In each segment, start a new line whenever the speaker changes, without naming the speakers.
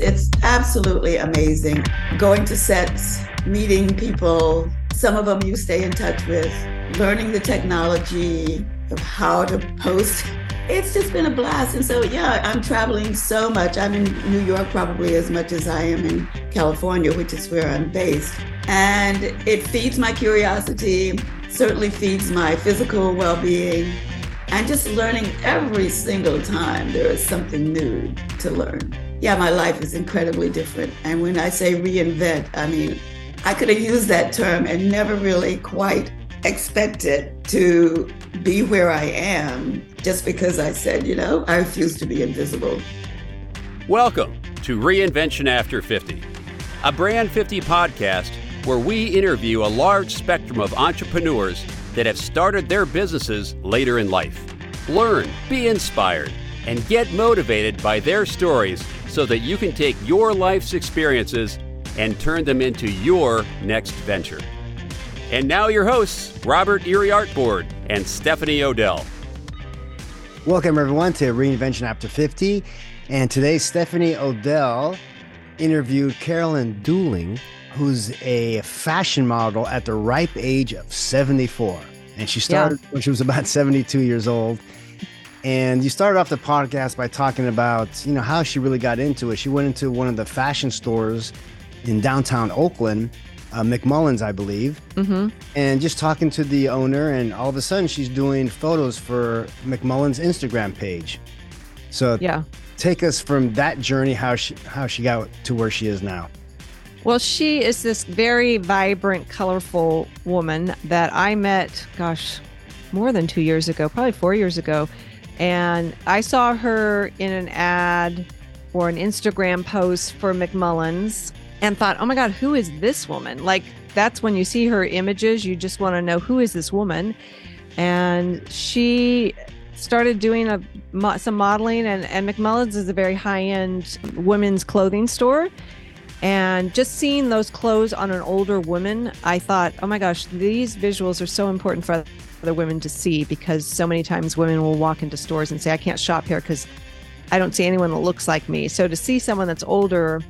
It's absolutely amazing. Going to sets, meeting people, some of them you stay in touch with, learning the technology of how to post. It's just been a blast. And so, yeah, I'm traveling so much. I'm in New York probably as much as I am in California, which is where I'm based. And it feeds my curiosity, certainly feeds my physical well being and just learning every single time there is something new to learn. Yeah, my life is incredibly different. And when I say reinvent, I mean, I could have used that term and never really quite expected to be where I am just because I said, you know, I refuse to be invisible.
Welcome to Reinvention After 50, a Brand 50 podcast where we interview a large spectrum of entrepreneurs that have started their businesses later in life. Learn, be inspired, and get motivated by their stories so that you can take your life's experiences and turn them into your next venture. And now, your hosts, Robert Erie Artboard and Stephanie O'Dell.
Welcome, everyone, to Reinvention After 50. And today, Stephanie O'Dell interviewed Carolyn Doelling, who's a fashion model at the ripe age of 74. And she started yeah. when she was about 72 years old. And you started off the podcast by talking about, you know, how she really got into it. She went into one of the fashion stores in downtown Oakland, uh, McMullen's, I believe, mm-hmm. and just talking to the owner. And all of a sudden, she's doing photos for McMullen's Instagram page. So, yeah, take us from that journey, how she how she got to where she is now.
Well, she is this very vibrant, colorful woman that I met, gosh, more than two years ago, probably four years ago. And I saw her in an ad or an Instagram post for McMullen's and thought, oh my God, who is this woman? Like, that's when you see her images, you just want to know who is this woman. And she started doing a some modeling and, and McMullen's is a very high-end women's clothing store and just seeing those clothes on an older woman, I thought, oh my gosh, these visuals are so important for other women to see because so many times women will walk into stores and say, I can't shop here because I don't see anyone that looks like me. So to see someone that's older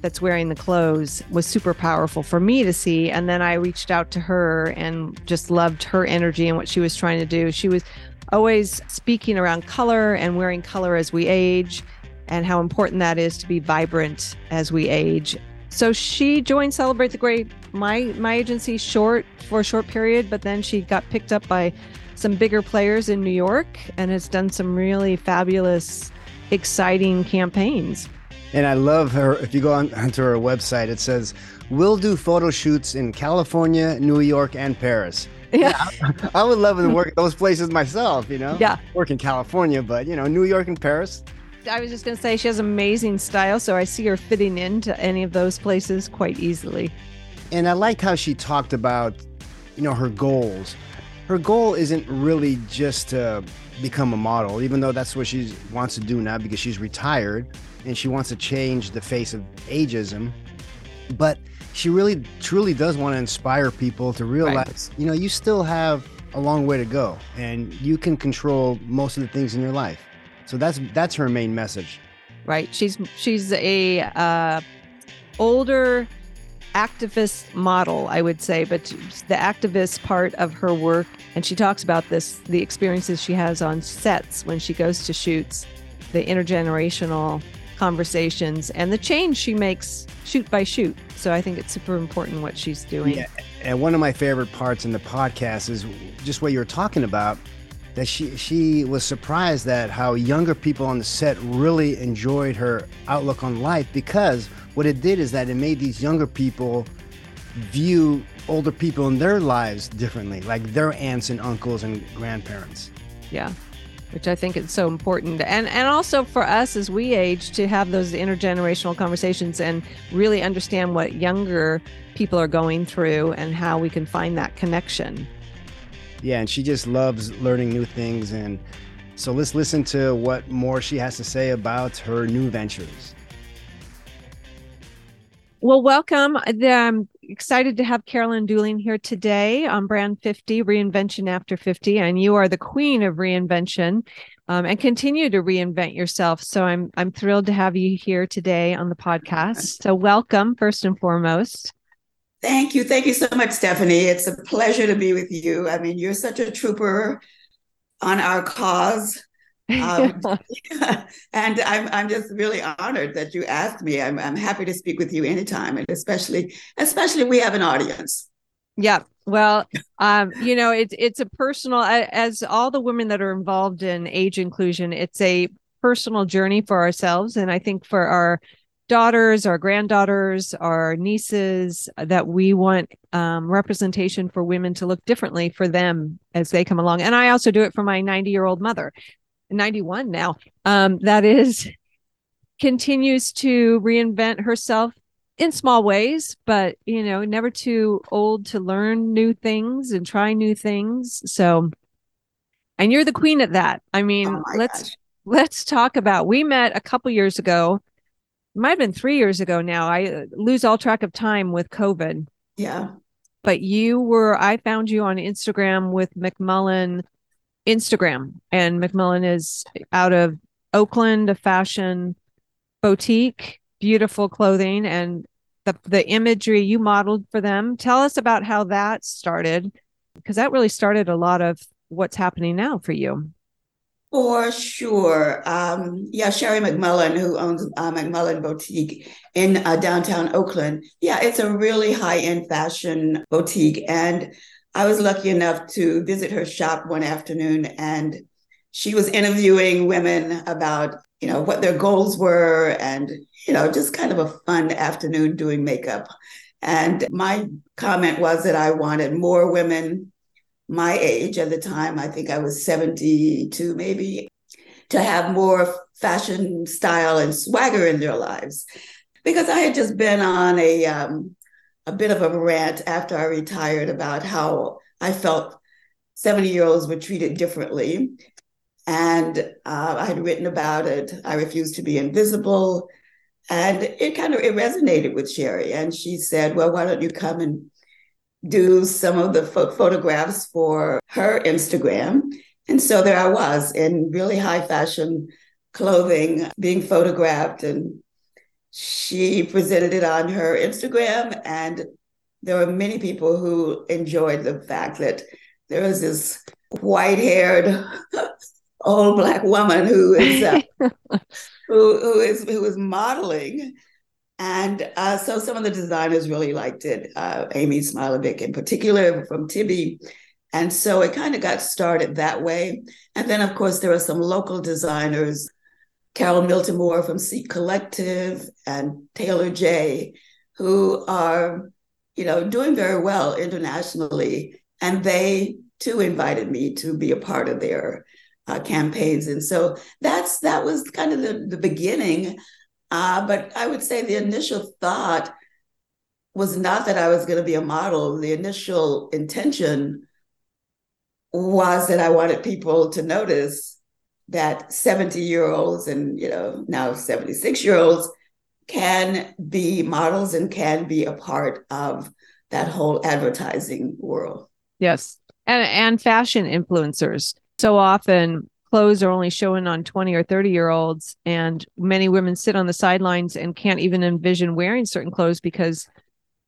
that's wearing the clothes was super powerful for me to see. And then I reached out to her and just loved her energy and what she was trying to do. She was always speaking around color and wearing color as we age and how important that is to be vibrant as we age. So she joined Celebrate the Gray, my my agency, short for a short period, but then she got picked up by some bigger players in New York and has done some really fabulous, exciting campaigns.
And I love her. If you go on, onto her website, it says, "We'll do photo shoots in California, New York, and Paris." Yeah, I, I would love to work at those places myself. You know,
yeah,
work in California, but you know, New York and Paris,
I was just going to say she has amazing style, so I see her fitting into any of those places quite easily.
And I like how she talked about, you know, her goals. Her goal isn't really just to become a model, even though that's what she wants to do now because she's retired and she wants to change the face of ageism. But she really, truly does want to inspire people to realize, right. you know, you still have a long way to go and you can control most of the things in your life. So that's that's her main message.
Right. She's she's a uh, older activist model, I would say, but the activist part of her work, and she talks about this the experiences she has on sets when she goes to shoots, the intergenerational conversations, and the change she makes shoot by shoot. So I think it's super important what she's doing. Yeah.
And one of my favorite parts in the podcast is just what you were talking about that she she was surprised at how younger people on the set really enjoyed her outlook on life because what it did is that it made these younger people view older people in their lives differently, like their aunts and uncles and grandparents.
Yeah. Which I think is so important. And and also for us as we age to have those intergenerational conversations and really understand what younger people are going through and how we can find that connection
yeah, and she just loves learning new things. And so let's listen to what more she has to say about her new ventures.
Well, welcome. I'm excited to have Carolyn Doelling here today on Brand 50 Reinvention After 50. And you are the queen of reinvention. um, and continue to reinvent yourself. So I'm I'm thrilled to have you here today on the podcast. So welcome first and foremost.
Thank you. Thank you so much, Stephanie. It's a pleasure to be with you. I mean, you're such a trooper on our cause. Um, and I'm I'm just really honored that you asked me. I'm I'm happy to speak with you anytime, and especially especially we have an audience.
Yeah. Well, um, you know, it's it's a personal as all the women that are involved in age inclusion, it's a personal journey for ourselves, and I think for our daughters, our granddaughters, our nieces, that we want um, representation for women to look differently for them as they come along. And I also do it for my 90 year old mother, 91 now. Um, that is continues to reinvent herself in small ways, but you know, never too old to learn new things and try new things. So, and you're the queen at that. I mean, oh let's gosh. let's talk about. We met a couple years ago might have been three years ago now. I uh, lose all track of time with COVID.
Yeah.
But you were, I found you on Instagram with McMullen Instagram, and McMullen is out of Oakland, a fashion boutique, beautiful clothing, and the the imagery you modeled for them. Tell us about how that started, because that really started a lot of what's happening now for you.
For sure. Um, yeah, Sherry McMullen, who owns uh, McMullen Boutique in uh, downtown Oakland. Yeah, it's a really high end fashion boutique. And I was lucky enough to visit her shop one afternoon, and she was interviewing women about, you know, what their goals were and, you know, just kind of a fun afternoon doing makeup. And my comment was that I wanted more women my age at the time, I think I was 72 maybe, to have more fashion style and swagger in their lives. Because I had just been on a um, a bit of a rant after I retired about how I felt 70 year olds were treated differently. And uh, I had written about it. I refused to be invisible. And it kind of it resonated with Sherry. And she said, Well, why don't you come and do some of the ph- photographs for her Instagram. And so there I was in really high fashion clothing being photographed. And she presented it on her Instagram. And there were many people who enjoyed the fact that there was this white haired old black woman who is. Uh, who, who is who is modeling and uh, so some of the designers really liked it, uh, Amy Smilovic in particular from Tibi. And so it kind of got started that way. And then, of course, there are some local designers, Carol Miltimore from Seat Collective and Taylor Jay, who are, you know, doing very well internationally. And they too invited me to be a part of their uh, campaigns. And so that's that was kind of the, the beginning uh, but I would say the initial thought was not that I was going to be a model. The initial intention was that I wanted people to notice that 70 year olds and you know now 76 year olds can be models and can be a part of that whole advertising world.
Yes. And and fashion influencers. So often clothes are only showing on 20 or 30 year olds and many women sit on the sidelines and can't even envision wearing certain clothes because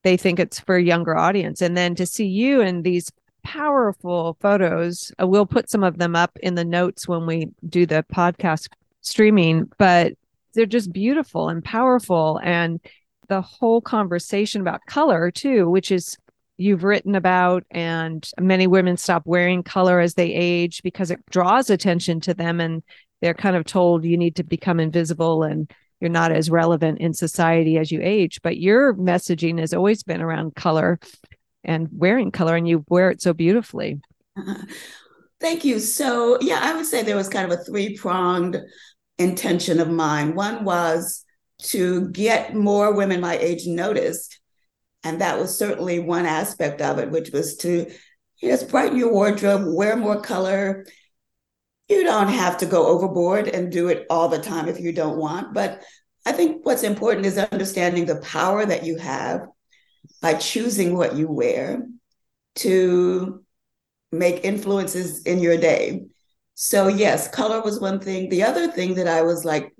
they think it's for a younger audience. And then to see you in these powerful photos uh, we'll put some of them up in the notes when we do the podcast streaming but they're just beautiful and powerful and the whole conversation about color too which is you've written about and many women stop wearing color as they age because it draws attention to them and they're kind of told you need to become invisible and you're not as relevant in society as you age. But your messaging has always been around color and wearing color and you wear it so beautifully.
Thank you. So yeah i would say there was kind of a three pronged intention of mine. One was to get more women my age noticed and that was certainly one aspect of it, which was to just brighten your wardrobe, wear more color. You don't have to go overboard and do it all the time if you don't want. But I think what's important is understanding the power that you have by choosing what you wear to make influences in your day. So, yes, color was one thing. The other thing that I was like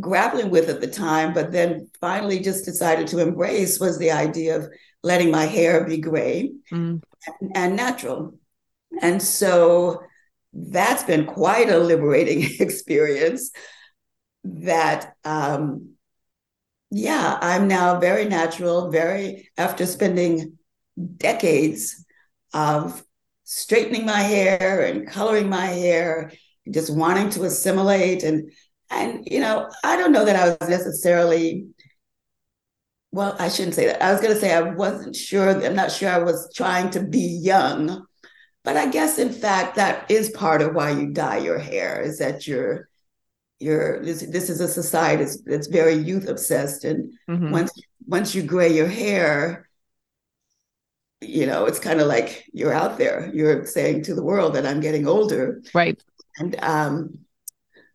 grappling with at the time, but then finally just decided to embrace was the idea of letting my hair be gray mm. and, and natural. And so that's been quite a liberating experience that um yeah i'm now very natural very after spending decades of straightening my hair and coloring my hair just wanting to assimilate and and you know i don't know that i was necessarily well i shouldn't say that. I was going to say i wasn't sure i'm not sure i was trying to be young but I guess in fact that is part of why you dye your hair is that you're you're this, this is a society that's, that's very youth obsessed and mm-hmm. once once you gray your hair you know it's kind of like you're out there. You're saying to the world that i'm getting older.
Right.
And um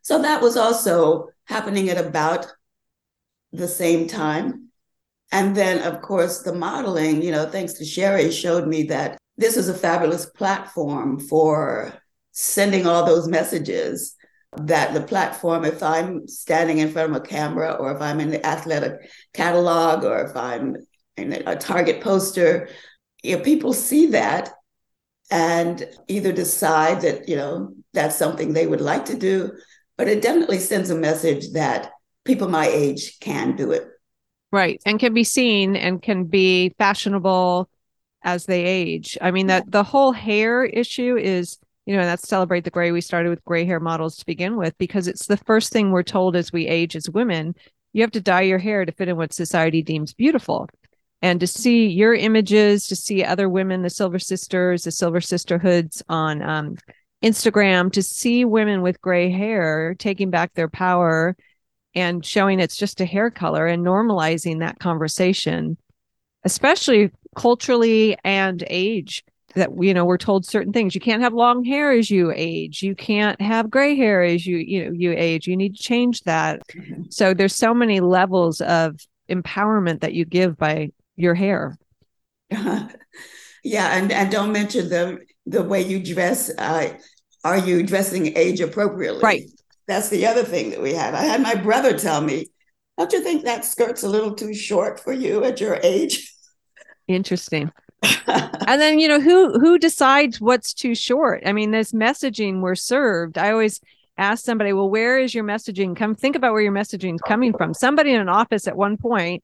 so that was also happening at about the same time. And then of course the modeling you know thanks to sherry showed me that this is a fabulous platform for sending all those messages that the platform, if I'm standing in front of a camera or if I'm in the Athleta catalog or if I'm in a target poster, you know, people see that and either decide that, you know, that's something they would like to do, but it definitely sends a message that people my age can do it.
Right. And can be seen and can be fashionable as they age. I mean that the whole hair issue is, you know, that's celebrate the gray. We started with gray hair models to begin with because it's the first thing we're told as we age as women. You have to dye your hair to fit in what society deems beautiful. And to see your images, to see other women, the Silver Sisters, the Silver Sisterhoods on um, Instagram, to see women with gray hair taking back their power and showing it's just a hair color and normalizing that conversation, especially culturally and age that you know we're told certain things. You can't have long hair as you age. You can't have gray hair as you you know you age. You need to change that. Mm-hmm. so there's so many levels of empowerment that you give by your hair.
Yeah and and don't mention the the way you dress uh, are you dressing age appropriately
right
that's the other thing that we have i had my brother tell me don't you think that skirt's a little too short for you at your age
Interesting. and then you know who who decides what's too short? I mean, this messaging we're served. I always ask somebody, well, where is your messaging? Come think about where your messaging is coming from. Somebody in an office at one point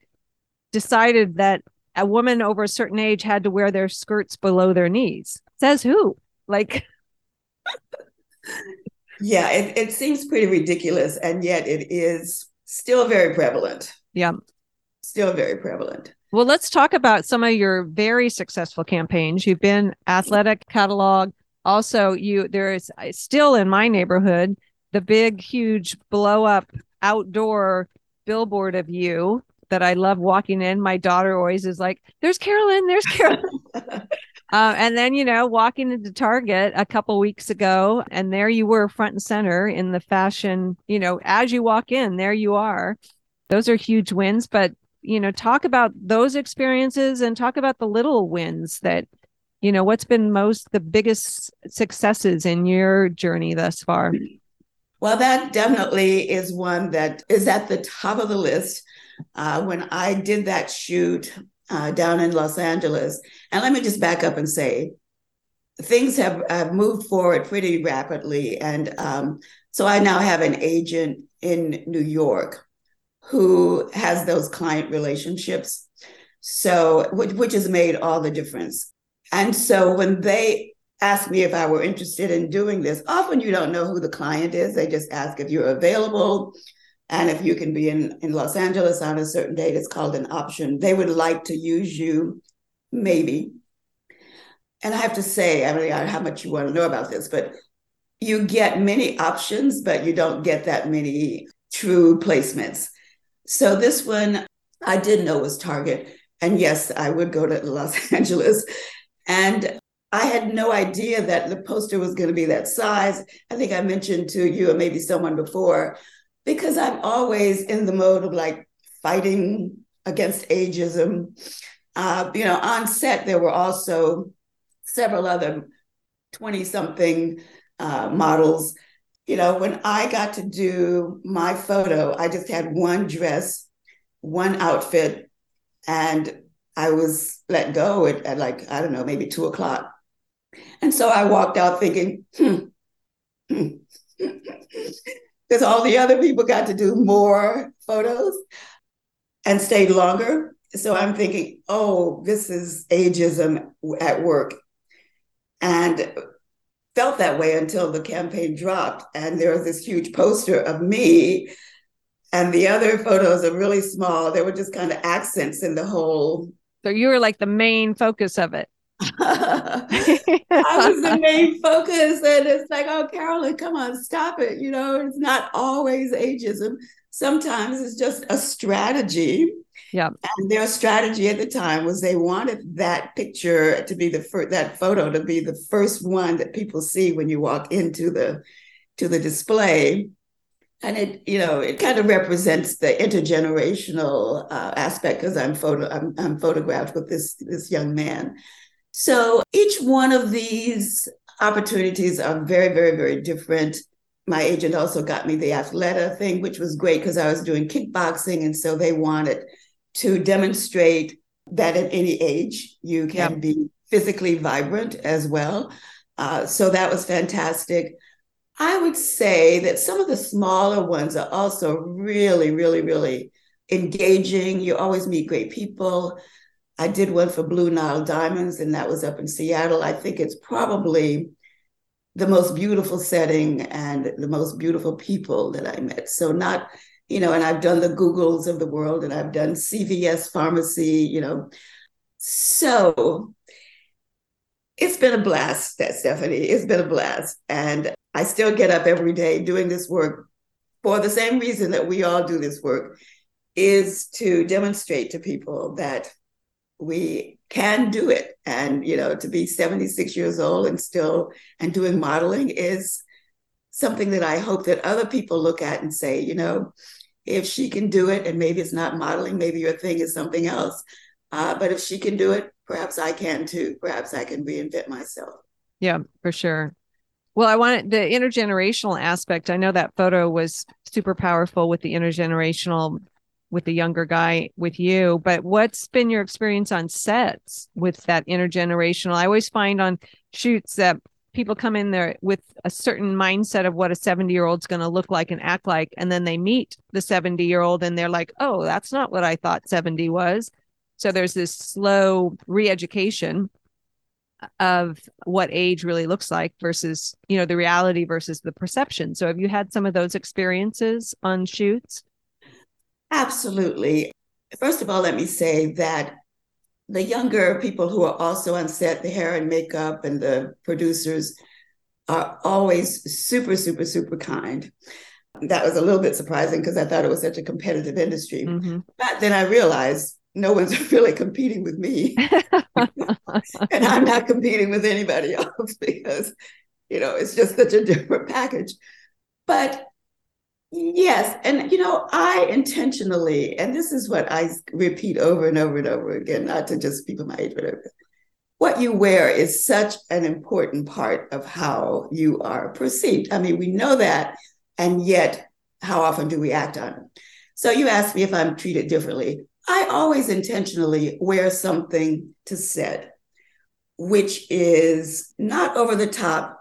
decided that a woman over a certain age had to wear their skirts below their knees. Says who? Like
Yeah, it, it seems pretty ridiculous, and yet it is still very prevalent.
Yeah.
Still very prevalent.
Well, let's talk about some of your very successful campaigns. You've been Athleta catalog. Also, you there is still in my neighborhood the big, huge blow up outdoor billboard of you that I love walking in. My daughter always is like, "There's Carolyn. There's Carolyn." uh, and then you know, walking into Target a couple weeks ago, and there you were, front and center in the fashion. You know, as you walk in, there you are. Those are huge wins, but you know talk about those experiences and talk about the little wins that you know what's been most the biggest successes in your journey thus far
well that definitely is one that is at the top of the list uh, when i did that shoot uh, down in los angeles and let me just back up and say things have, have moved forward pretty rapidly and um, so i now have an agent in new york who has those client relationships. So, which, which has made all the difference. And so when they ask me if I were interested in doing this, often you don't know who the client is. They just ask if you're available and if you can be in, in Los Angeles on a certain date. It's called an option. They would like to use you, maybe. And I have to say, I I don't know how much you want to know about this, but you get many options, but you don't get that many true placements. So this one I did know was Target. And yes, I would go to Los Angeles. And I had no idea that the poster was going to be that size. I think I mentioned to you or maybe someone before, because I'm always in the mode of like fighting against ageism. Uh, you know, on set, there were also several other 20 something uh, models. You know, when I got to do my photo, I just had one dress, one outfit, and I was let go at, at like, I don't know, maybe two o'clock. And so I walked out thinking, hmm, hmm. Because all the other people got to do more photos and stayed longer. So I'm thinking, oh, this is ageism at work. And felt that way until the campaign dropped. And there was this huge poster of me. And the other photos are really small. They were just kind of accents in the whole.
So you were like the main focus of it.
I was the main focus. And it's like, oh, Carolyn, come on, stop it. You know, it's not always ageism. Sometimes it's just a strategy.
Yeah.
And their strategy at the time was they wanted that picture to be the first, that photo to be the first one that people see when you walk into the to the display and it you know it kind of represents the intergenerational uh, aspect because i'm photo I'm, I'm photographed with this this young man so each one of these opportunities are very, very, very different. My agent also got me the Athleta thing, which was great because I was doing kickboxing. And so they wanted to demonstrate that at any age you can yep. be physically vibrant as well. Uh, so that was fantastic. I would say that some of the smaller ones are also really, really, really engaging. You always meet great people. I did one for Blue Nile Diamonds, and that was up in Seattle. I think it's probably the most beautiful setting and the most beautiful people that I met. So, not, you know, and I've done the Googles of the world and I've done CVS pharmacy, you know. So, it's been a blast, that Stephanie. It's been a blast. And I still get up every day doing this work for the same reason that we all do this work is to demonstrate to people that we can do it. And you know to be 76 years old and still and doing modeling is something that i hope that other people look at and say you know if she can do it and maybe it's not modeling maybe your thing is something else uh, but if she can do it perhaps i can too. Perhaps i can reinvent myself.
Yeah for sure. Well i wanted the intergenerational aspect. I know that photo was super powerful with the intergenerational with the younger guy with you but what's been your experience on sets with that intergenerational? I always find on shoots that people come in there with a certain mindset of what a 70 year old's going to look like and act like and then they meet the 70 year old and they're like oh that's not what i thought 70 was. So there's this slow re-education of what age really looks like versus you know the reality versus the perception. So have you had some of those experiences on shoots
Absolutely. First of all, let me say that the younger people who are also on set, the hair and makeup and the producers, are always super, super, super kind. That was a little bit surprising because I thought it was such a competitive industry. Mm-hmm. But then I realized no one's really competing with me. and I'm not competing with anybody else because, you know, it's just such a different package. But Yes. And, you know, I intentionally, and this is what I repeat over and over and over again, not to just people my age, whatever. What you wear is such an important part of how you are perceived. I mean, we know that, and yet, how often do we act on it? So you asked me if I'm treated differently. I always intentionally wear something to set, which is not over the top,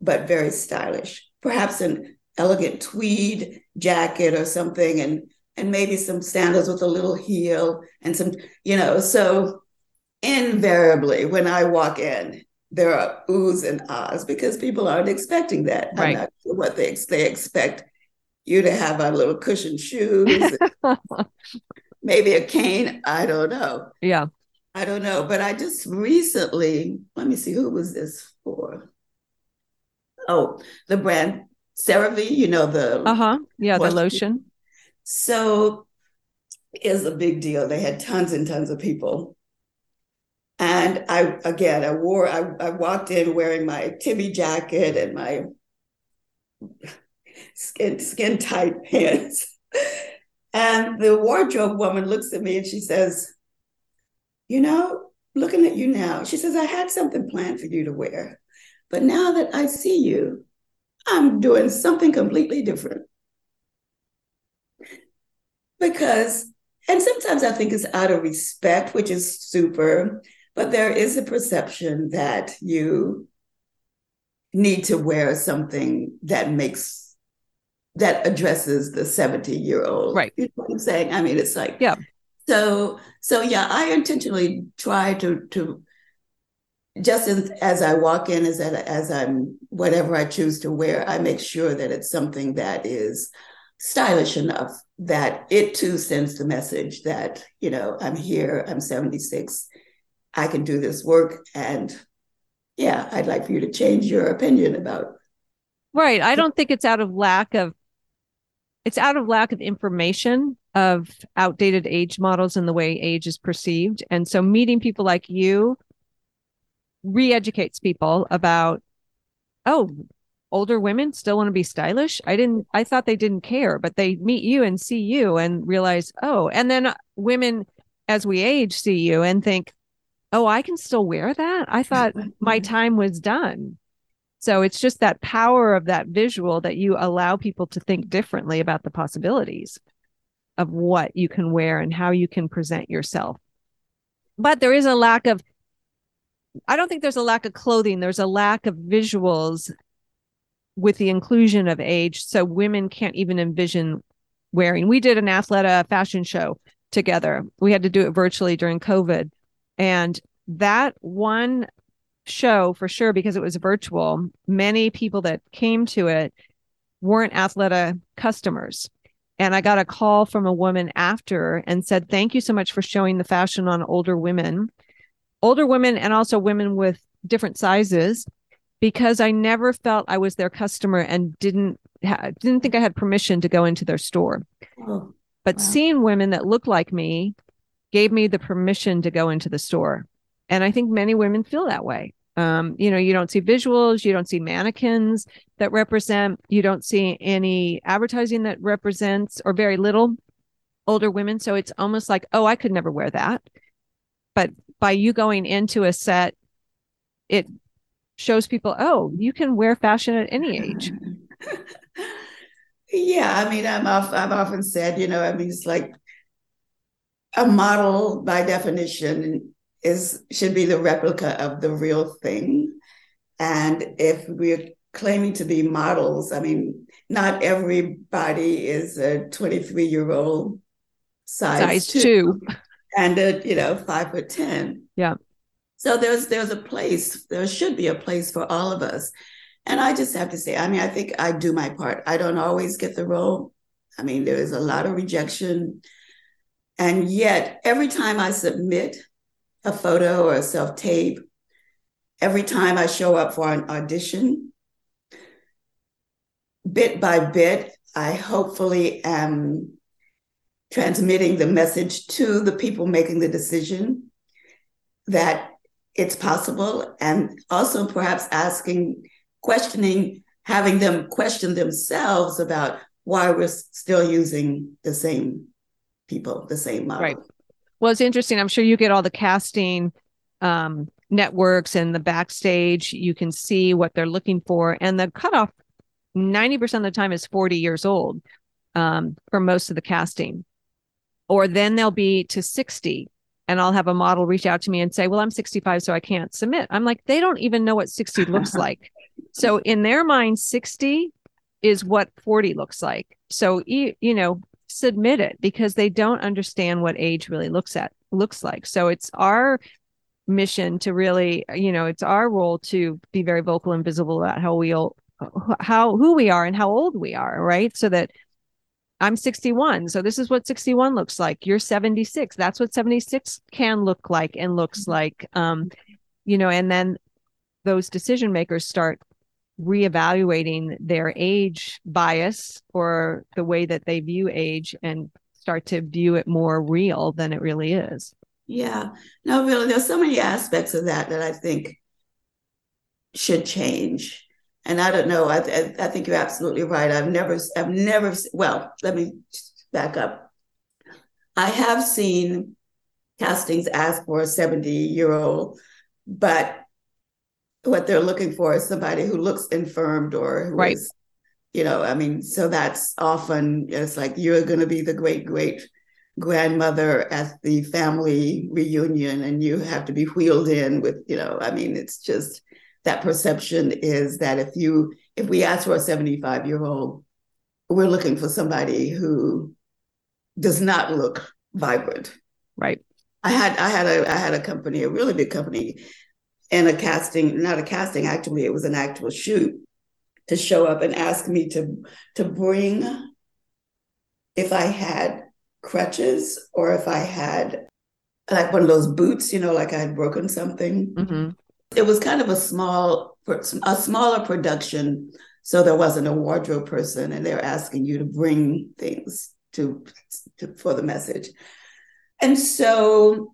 but very stylish. Perhaps an elegant tweed jacket or something and and maybe some sandals with a little heel and some you know so invariably when i walk in there are oohs and ahs because people aren't expecting that.
Right.
i'm not sure what they, they expect you to have a little cushioned shoes maybe a cane. I don't know.
Yeah.
I don't know but i just recently let me see who was this for? Oh the brand CeraVe, you know, the
uh-huh. Yeah, the lotion.
So is a big deal. They had tons and tons of people. And I again I wore I, I walked in wearing my Tibi jacket and my skin skin tight pants. And the wardrobe woman looks at me and she says, You know, looking at you now, she says, I had something planned for you to wear. But now that I see you, I'm doing something completely different. Because, and sometimes I think it's out of respect, which is super, but there is a perception that you need to wear something that makes that addresses the 70 year old.
Right.
You know what I'm saying? I mean, it's like,
yeah.
So, so yeah, I intentionally try to, to just as, as I walk in, as, that as I'm, whatever I choose to wear, I make sure that it's something that is stylish enough that it too sends the message that, you know, I'm here, I'm 76, I can do this work. And yeah, I'd like for you to change your opinion about.
Right. I don't think it's out of lack of, it's out of lack of information of outdated age models and the way age is perceived. And so meeting people like you re-educates people about, oh, older women still want to be stylish. I didn't, I thought they didn't care, but they meet you and see you and realize, oh, and then uh, women as we age see you and think, oh, I can still wear that. I thought mm-hmm. my time was done. So it's just that power of that visual that you allow people to think differently about the possibilities of what you can wear and how you can present yourself. But there is a lack of, I don't think there's a lack of clothing, there's a lack of visuals with the inclusion of age. So women can't even envision wearing. We did an Athleta fashion show together. We had to do it virtually during COVID. And that one show for sure, because it was virtual, many people that came to it weren't Athleta customers. And I got a call from a woman after and said, Thank you so much for showing the fashion on older women, older women, and also women with different sizes, because I never felt I was their customer and didn't ha- didn't think I had permission to go into their store. Oh, but wow. seeing women that look like me gave me the permission to go into the store. And I think many women feel that way. Um, you know, you don't see visuals, you don't see mannequins that represent, you don't see any advertising that represents or very little older women. So it's almost like, oh, I could never wear that. But by you going into a set, it shows people, oh, you can wear fashion at any age.
yeah, I mean, I'm off, I've often said, you know, I mean, it's like a model by definition is should be the replica of the real thing. And if we're claiming to be models, I mean, not everybody is a 23 year old size,
size two, two,
and a you know five foot ten.
Yeah.
So there's there's a place. There should be a place for all of us. And I just have to say, I mean, I think I do my part. I don't always get the role. I mean, there is a lot of rejection. And yet, every time I submit a photo or a self tape every time I show up for an audition. Bit by bit, I hopefully am transmitting the message to the people making the decision that it's possible, and also perhaps asking, questioning, having them question themselves about why we're still using the same people, the same model.
Right. Well, it's interesting. I'm sure you get all the casting um, networks and the backstage. You can see what they're looking for, and the cutoff 90% of the time is 40 years old um, for most of the casting. Or then they'll be to 60 and I'll have a model reach out to me and say, Well, I'm 65, so I can't submit. I'm like, they don't even know what 60 looks like. So in their mind, 60 is what 40 looks like. So, you, you know, submit it because they don't understand what age really looks at looks like. So it's our mission to really, you know, it's our role to be very vocal and visible about how we all how who we are and how old we are, right? So that I'm 61. So this is what 61 looks like. You're 76. That's what 76 can look like and looks mm-hmm. like. Um, you know, and then those decision makers start reevaluating their age bias or the way that they view age and start to view it more real than it really is.
Yeah. No, really, there's so many aspects of that that I think should change. And I don't know. I, I, I think you're absolutely right. I've never, I've never. Well, let me back up. I have seen castings ask for a 70 year old, but what they're looking for is somebody who looks infirmed or who
right.
is, you know, I mean, so that's often it's like you're going to be the great great grandmother at the family reunion and you have to be wheeled in with, you know, I mean, it's just that perception is that if you if we ask for a 75 year old, we're looking for somebody who does not look vibrant.
Right.
I had I had a I had a company, a really big company, and a casting, not a casting, actually, it was an actual shoot to show up and ask me to to bring if I had crutches or if I had like one of those boots, you know, like I had broken something.
Mm-hmm.
It was kind of a small, a smaller production, so there wasn't a wardrobe person, and they're asking you to bring things to, to for the message. And so,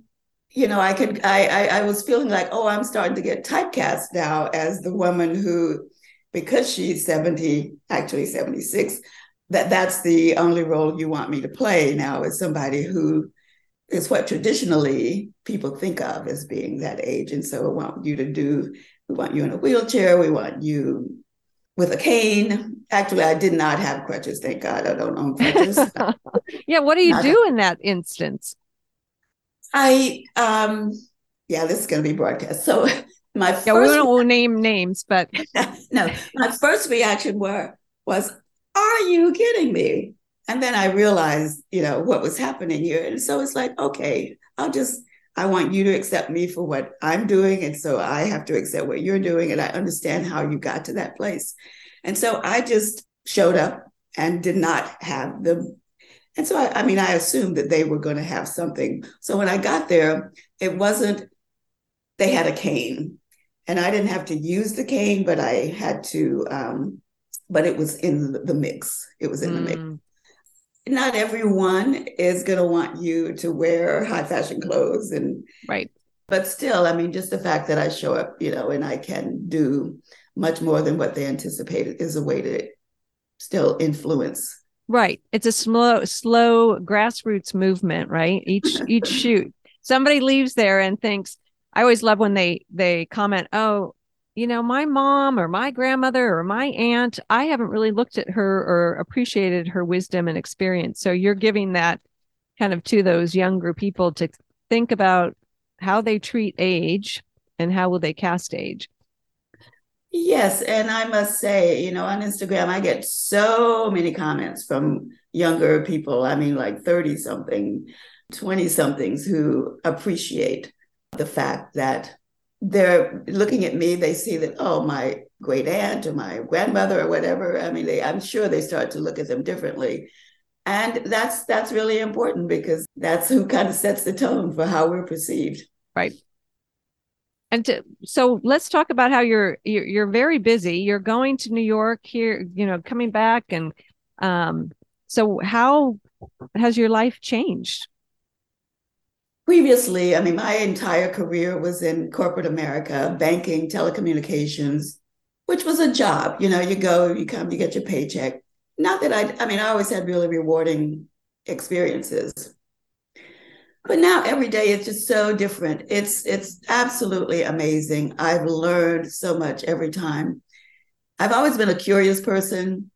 you know, I could, I, I, I was feeling like, oh, I'm starting to get typecast now as the woman who, because she's 70, actually 76, that that's the only role you want me to play now is somebody who is what traditionally people think of as being that age. And so we want you to do, we want you in a wheelchair, we want you with a cane. Actually, I did not have crutches. Thank God I don't own crutches.
yeah. What do you not do in that instance?
I, um, yeah, this is going to be broadcast. So my
yeah, we don't name names, but
no, my first reaction were was, "Are you kidding me?" And then I realized, you know, what was happening here. And so it's like, okay, I'll just, I want you to accept me for what I'm doing. And so I have to accept what you're doing. And I understand how you got to that place. And so I just showed up and did not have them. And so, I, I mean, I assumed that they were going to have something. So when I got there, it wasn't, they had a cane. And I didn't have to use the cane, but I had to, um, but it was in the mix. It was in mm. the mix not everyone is going to want you to wear high fashion clothes and
right.
But still i mean just the fact that i show up you know and i can do much more than what they anticipated is a way to still influence.
Right. It's a slow slow grassroots movement right? Each each shoot. Somebody leaves there and thinks i always love when they they comment oh you know, my mom or my grandmother or my aunt, I haven't really looked at her or appreciated her wisdom and experience. So you're giving that kind of to those younger people to think about how they treat age and how will they cast age.
Yes, and I must say, you know, on Instagram, I get so many comments from younger people. I mean, like 30 something, 20 somethings who appreciate the fact that they're looking at me, they see that, oh, my great aunt or my grandmother or whatever. I mean, they, I'm sure they start to look at them differently. And that's that's really important because that's who kind of sets the tone for how we're perceived.
Right. And to, so let's talk about how you're, you're you're very busy. You're going to New York here, you know, coming back and um so how has your life changed?
Previously, I mean, my entire career was in corporate America, banking, telecommunications, which was a job. You know, you go, you come, you get your paycheck. Not that I, I mean, I always had really rewarding experiences. But now every day it's just so different. It's it's absolutely amazing. I've learned so much every time. I've always been a curious person,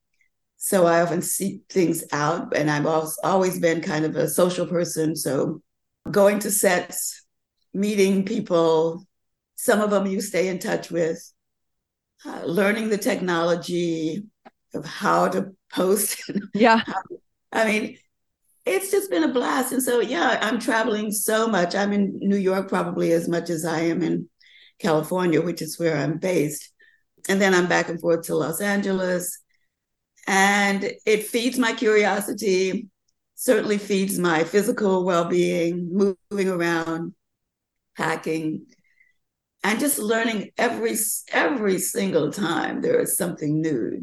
so I often seek things out, and I've always always been kind of a social person. So going to sets, meeting people. Some of them you stay in touch with, uh, learning the technology of how to post.
Yeah.
I mean, it's just been a blast. And so, yeah, I'm traveling so much. I'm in New York probably as much as I am in California, which is where I'm based. And then I'm back and forth to Los Angeles. And it feeds my curiosity certainly feeds my physical well-being moving around packing and just learning every every single time there is something new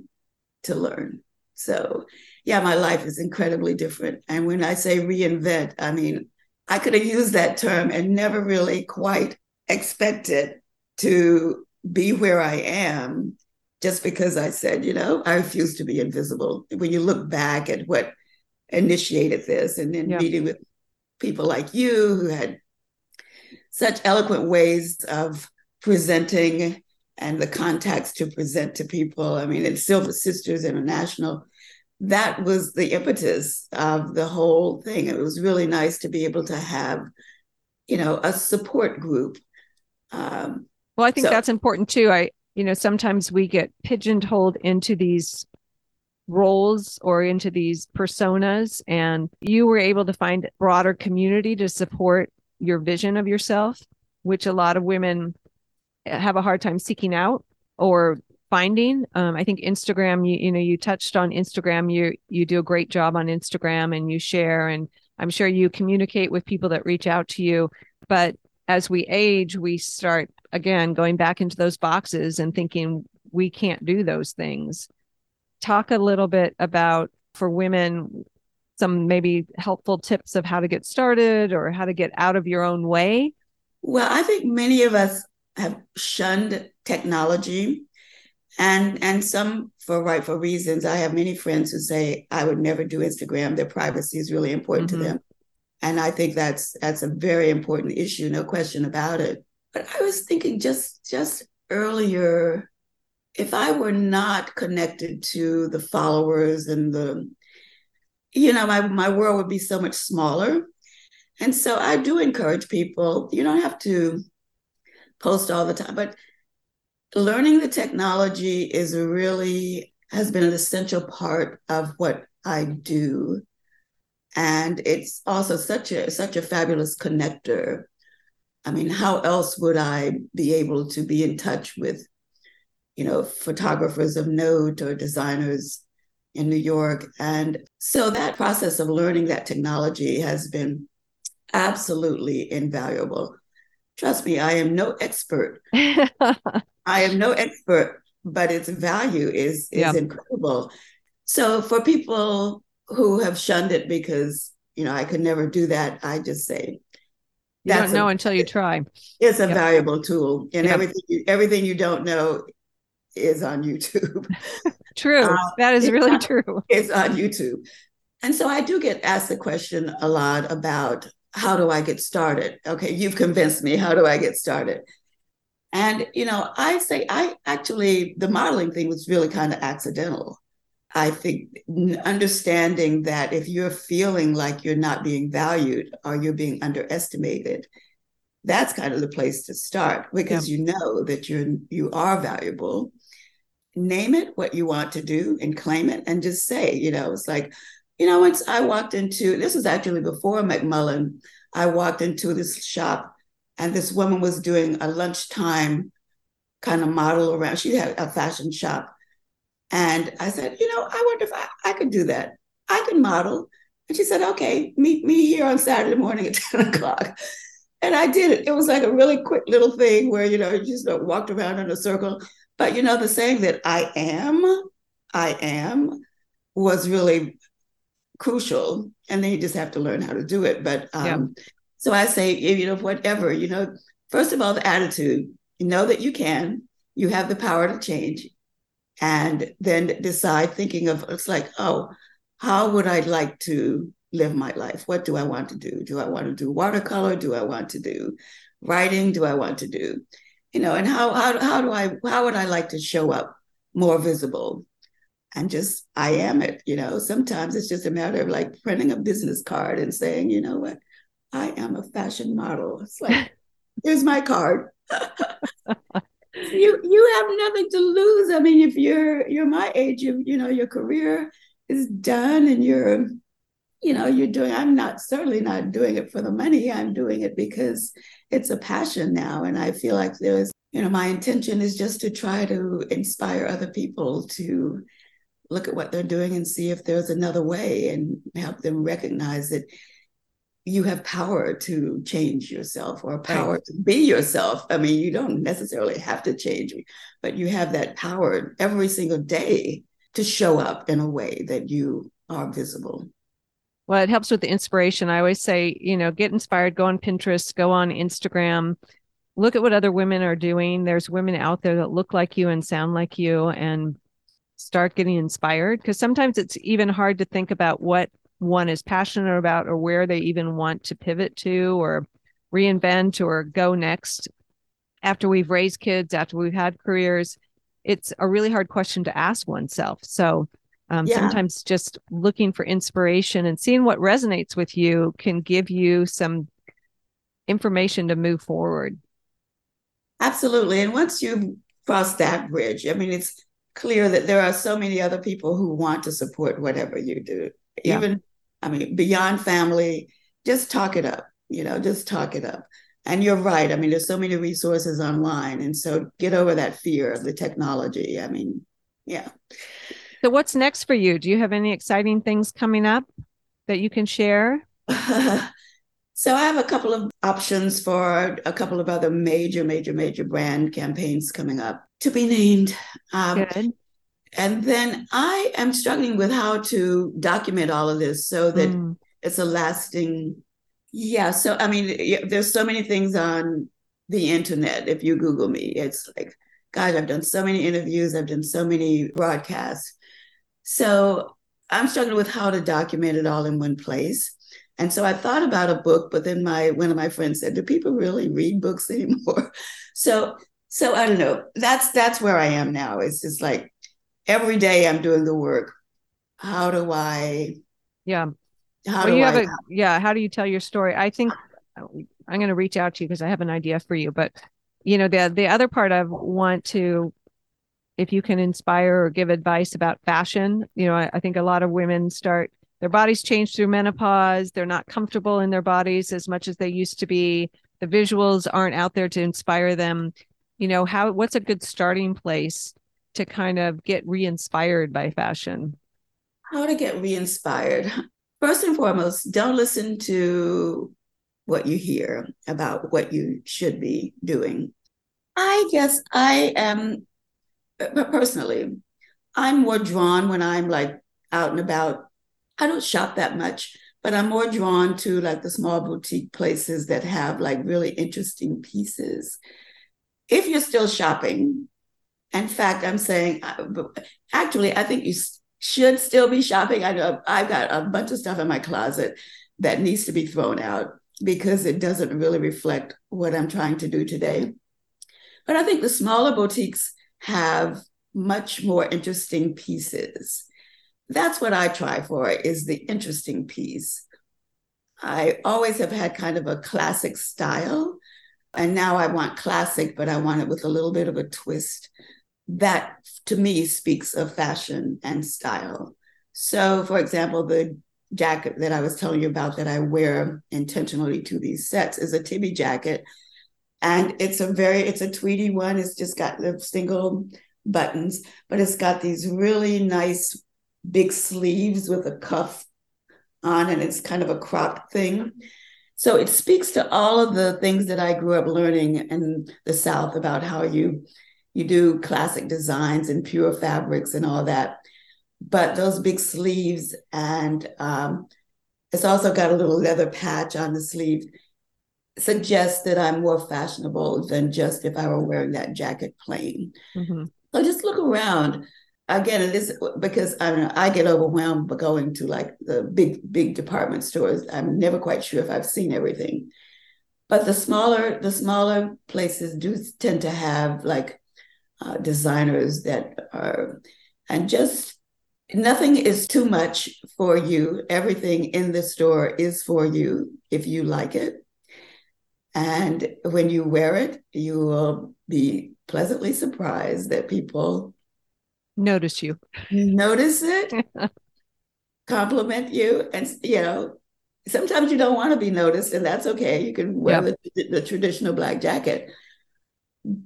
to learn. So yeah my life is incredibly different. And when i say reinvent i mean i could have used that term and never really quite expected to be where i am just because i said you know i refuse to be invisible. When you look back at what initiated this and then yeah. meeting with people like you who had such eloquent ways of presenting and the contacts to present to people. I mean, it's Silver Sisters International. That was the impetus of the whole thing. It was really nice to be able to have, you know, a support group.
Um, well, I think so, that's important too. I, you know, sometimes we get pigeonholed into these roles or into these personas, and you were able to find broader community to support your vision of yourself, which a lot of women have a hard time seeking out or finding. Um, I think Instagram, you, you know, you touched on Instagram. You you do a great job on Instagram, and you share, and I'm sure you communicate with people that reach out to you. But as we age, we start again going back into those boxes and thinking we can't do those things. Talk a little bit about for women some maybe helpful tips of how to get started or how to get out of your own way?
Well, I think many of us have shunned technology and and some for rightful reasons. I have many friends who say I would never do Instagram. Their privacy is really important mm-hmm. to them. And I think that's that's a very important issue, no question about it. But I was thinking just just earlier, if I were not connected to the followers and the you know, my, my world would be so much smaller. And so I do encourage people, you don't have to post all the time, but learning the technology is really has been an essential part of what I do. And it's also such a such a fabulous connector. I mean, how else would I be able to be in touch with, you know, photographers of note or designers in New York. And so that process of learning that technology has been absolutely invaluable. Trust me, I am no expert. I am no expert, but its value is is yeah. incredible. So for people who have shunned it because you know I could never do that, I just say
you don't know a, until you try.
It's a yep. valuable tool, and yep. everything everything you don't know is on YouTube.
true. Um, that is really true.
It's on YouTube. And so I do get asked the question a lot about how do I get started? Okay, you've convinced me. How do I get started? And, you know, I say, I actually, the modeling thing was really kind of accidental. I think understanding that if you're feeling like you're not being valued or you're being underestimated, that's kind of the place to start because yeah. you know that you're you are valuable name it what you want to do and claim it and just say, you know, it's like, you know, once I walked into this was actually before McMullen, I walked into this shop and this woman was doing a lunchtime kind of model around. She had a fashion shop. And I said, you know, I wonder if I, I could do that. I can model. And she said, okay, meet me here on Saturday morning at 10 o'clock. And I did it. It was like a really quick little thing where, you know, you just walked around in a circle but you know, the saying that I am, I am was really crucial. And then you just have to learn how to do it. But um, yeah. so I say, you know, whatever, you know, first of all, the attitude, you know that you can, you have the power to change. And then decide thinking of it's like, oh, how would I like to live my life? What do I want to do? Do I want to do watercolor? Do I want to do writing? Do I want to do? You know, and how how how do I how would I like to show up more visible? And just I am it, you know. Sometimes it's just a matter of like printing a business card and saying, you know what, I am a fashion model. It's like, here's my card. you you have nothing to lose. I mean, if you're you're my age, you you know your career is done and you're you know you're doing i'm not certainly not doing it for the money i'm doing it because it's a passion now and i feel like there's you know my intention is just to try to inspire other people to look at what they're doing and see if there's another way and help them recognize that you have power to change yourself or power right. to be yourself. I mean, you don't necessarily have to change, but you have that power every single day to show up in a way that you are visible.
Well, it helps with the inspiration. I always say, you know, get inspired, go on Pinterest, go on Instagram, look at what other women are doing. There's women out there that look like you and sound like you and start getting inspired because sometimes it's even hard to think about what one is passionate about or where they even want to pivot to or reinvent or go next. after we've raised kids, after we've had careers, it's a really hard question to ask oneself. So um, yeah. sometimes just looking for inspiration and seeing what resonates with you can give you some information to move forward.
Absolutely. And once you cross that bridge, I mean, it's clear that there are so many other people who want to support whatever you do. Yeah. Even, I mean, beyond family, just talk it up, you know, just talk it up. And you're right. I mean, there's so many resources online. And so get over that fear of the technology. I mean, yeah.
So, what's next for you? Do you have any exciting things coming up that you can share?
so, I have a couple of options for a couple of other major, major, major brand campaigns coming up to be named. Um, Good. And then I am struggling with how to document all of this so that mm. it's a lasting yeah. So, I mean, there's so many things on the internet. If you Google me, it's like, gosh, I've done so many interviews, I've done so many broadcasts. So, I'm struggling with how to document it all in one place. And so I thought about a book, but then my one of my friends said, "Do people really read books anymore?" So, so I don't know. That's that's where I am now. It's just like every day I'm doing the work. How do I?
Yeah how well, you I, have a yeah how do you tell your story i think i'm going to reach out to you because i have an idea for you but you know the the other part i want to if you can inspire or give advice about fashion you know I, I think a lot of women start their bodies change through menopause. They're not comfortable in their bodies as much as they used to be. The visuals aren't out there to inspire them. You know how what's a good starting place to kind of get re-inspired by fashion?
How to get re-inspired? First and foremost, don't listen to what you hear about what you should be doing. I guess I am, personally, I'm more drawn when I'm like out and about. I don't shop that much, but I'm more drawn to like the small boutique places that have like really interesting pieces. If you're still shopping, in fact, I'm saying, uh, actually, I think you should still be shopping. I know I've got a bunch of stuff in my closet that needs to be thrown out because it doesn't really reflect what I'm trying to do today. But I think the smaller boutiques have much more interesting pieces. That's what I try for is the interesting piece. I always have had kind of a classic style. And now I want classic, but I want it with a little bit of a twist that to me speaks of fashion and style. So, for example, the jacket that I was telling you about that I wear intentionally to these sets is a Tibi jacket. And it's a very, it's a tweedy one. It's just got the single buttons, but it's got these really nice big sleeves with a cuff on, and it's kind of a crop thing. So it speaks to all of the things that I grew up learning in the South about how you you do classic designs and pure fabrics and all that. But those big sleeves, and um, it's also got a little leather patch on the sleeve, suggests that I'm more fashionable than just if I were wearing that jacket plain. Mm-hmm. So just look around. Again, it is because I know I get overwhelmed by going to like the big, big department stores. I'm never quite sure if I've seen everything. But the smaller, the smaller places do tend to have like uh, designers that are, and just nothing is too much for you. Everything in the store is for you if you like it. And when you wear it, you will be pleasantly surprised that people
notice you,
notice it, compliment you, and you know, sometimes you don't want to be noticed, and that's okay. You can wear yep. the, the traditional black jacket,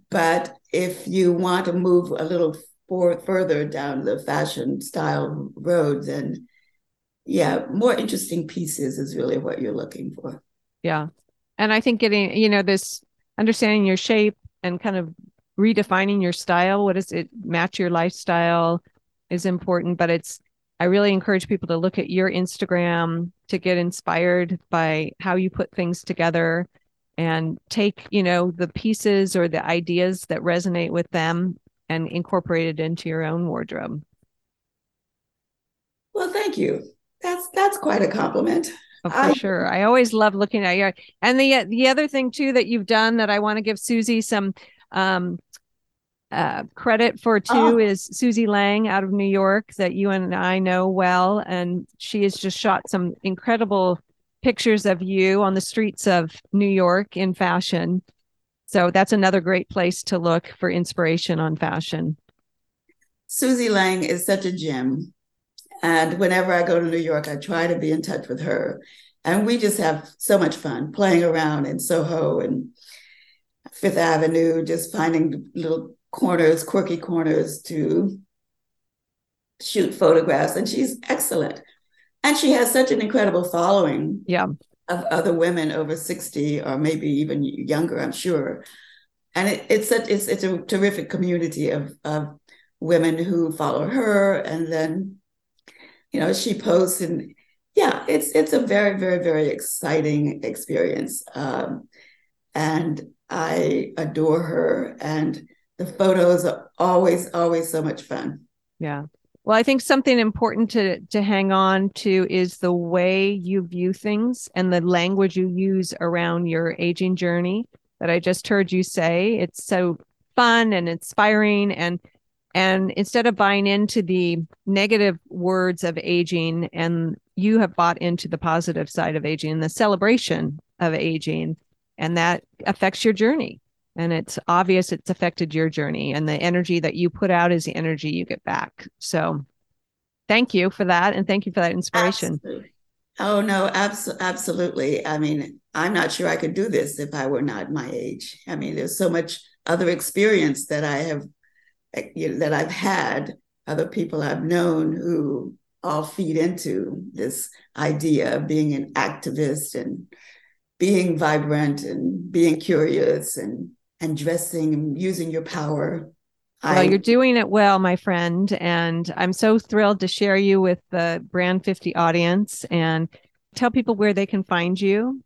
but if you want to move a little for, further down the fashion style road, then yeah, more interesting pieces is really what you're looking for.
Yeah. And I think getting, you know, this understanding your shape and kind of redefining your style, what does it match your lifestyle is important. But it's, I really encourage people to look at your Instagram to get inspired by how you put things together and take you know the pieces or the ideas that resonate with them and incorporate it into your own wardrobe
well thank you that's that's quite a compliment
Oh, for I, sure. I always love looking at you. And the the other thing too that you've done that I want to give Susie some um, uh, credit for too oh. is Susie Lang out of New York that you and I know well, and she has just shot some incredible pictures of you on the streets of New York in fashion. So that's another great place to look for inspiration on fashion.
Susie Lang is such a gem. And whenever I go to New York, I try to be in touch with her. And we just have so much fun playing around in Soho and Fifth Avenue, just finding little corners, quirky corners to shoot photographs. And she's excellent. And she has such an incredible following.
Yeah.
Of other women over 60 or maybe even younger, I'm sure. And it, it's such it's it's a terrific community of of women who follow her and then you know she posts and yeah it's it's a very very very exciting experience. Um, and i adore her and the photos are always always so much fun.
Yeah. Well i think something important to to hang on to is the way you view things and the language you use around your aging journey that i just heard you say. It's so fun and inspiring and and instead of buying into the negative words of aging, and you have bought into the positive side of aging and the celebration of aging, and that affects your journey. And it's obvious it's affected your journey, and the energy that you put out is the energy you get back. So, thank you for that. And thank you for that inspiration.
Absolutely. Oh, no, abs- absolutely. I mean, I'm not sure I could do this if I were not my age. I mean, there's so much other experience that I have you know, that I've had, other people I've known who all feed into this idea of being an activist and being vibrant and being curious and and dressing and using your power.
Well, I, you're doing it well, my friend, and I'm so thrilled to share you with the Brand 50 audience and tell people where they can find you.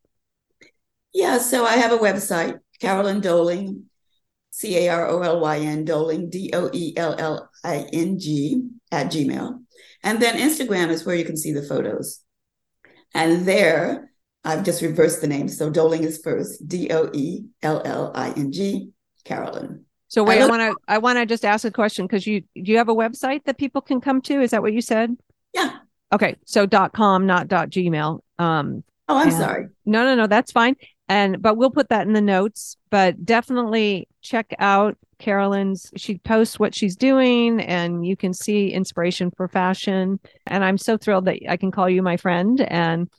Yeah, so I have a website, Carolyn Doelling, C A R O L Y N Doelling, D O E L L I N G at Gmail. And then Instagram is where you can see the photos. And there, I've just reversed the name. So Doelling is first, D O E L L I N G, Carolyn.
So wait, I want to I want to just ask a question because you do you have a website that people can come to? Is that what you said?
Yeah.
Okay, so dot com, not dot gmail. Um,
oh, I'm sorry.
No, no, no, that's fine and but we'll put that in the notes but definitely check out carolyn's she posts what she's doing and you can see inspiration for fashion. And i'm so thrilled that i can call you my friend and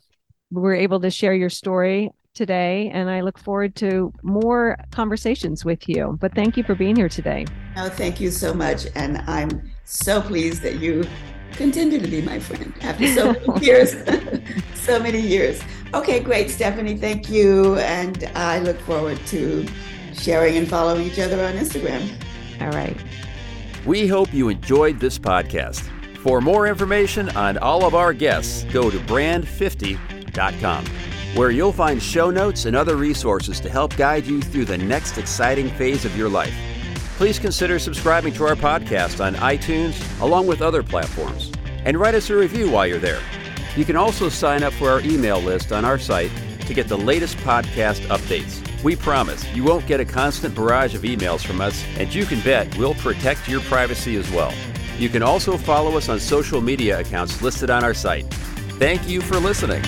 we're able to share your story today. And i look forward to more conversations with you. But thank you for being here today.
No thank you so much. And i'm so pleased that you continue to be my friend after so many years so many years Okay, great, Stephanie. Thank you. And I look forward to sharing and following each other on Instagram.
All right.
We hope you enjoyed this podcast. For more information on all of our guests, go to brand50.com, where you'll find show notes and other resources to help guide you through the next exciting phase of your life. Please consider subscribing to our podcast on iTunes along with other platforms, and write us a review while you're there. You can also sign up for our email list on our site to get the latest podcast updates. We promise you won't get a constant barrage of emails from us, and you can bet we'll protect your privacy as well. You can also follow us on social media accounts listed on our site. Thank you for listening.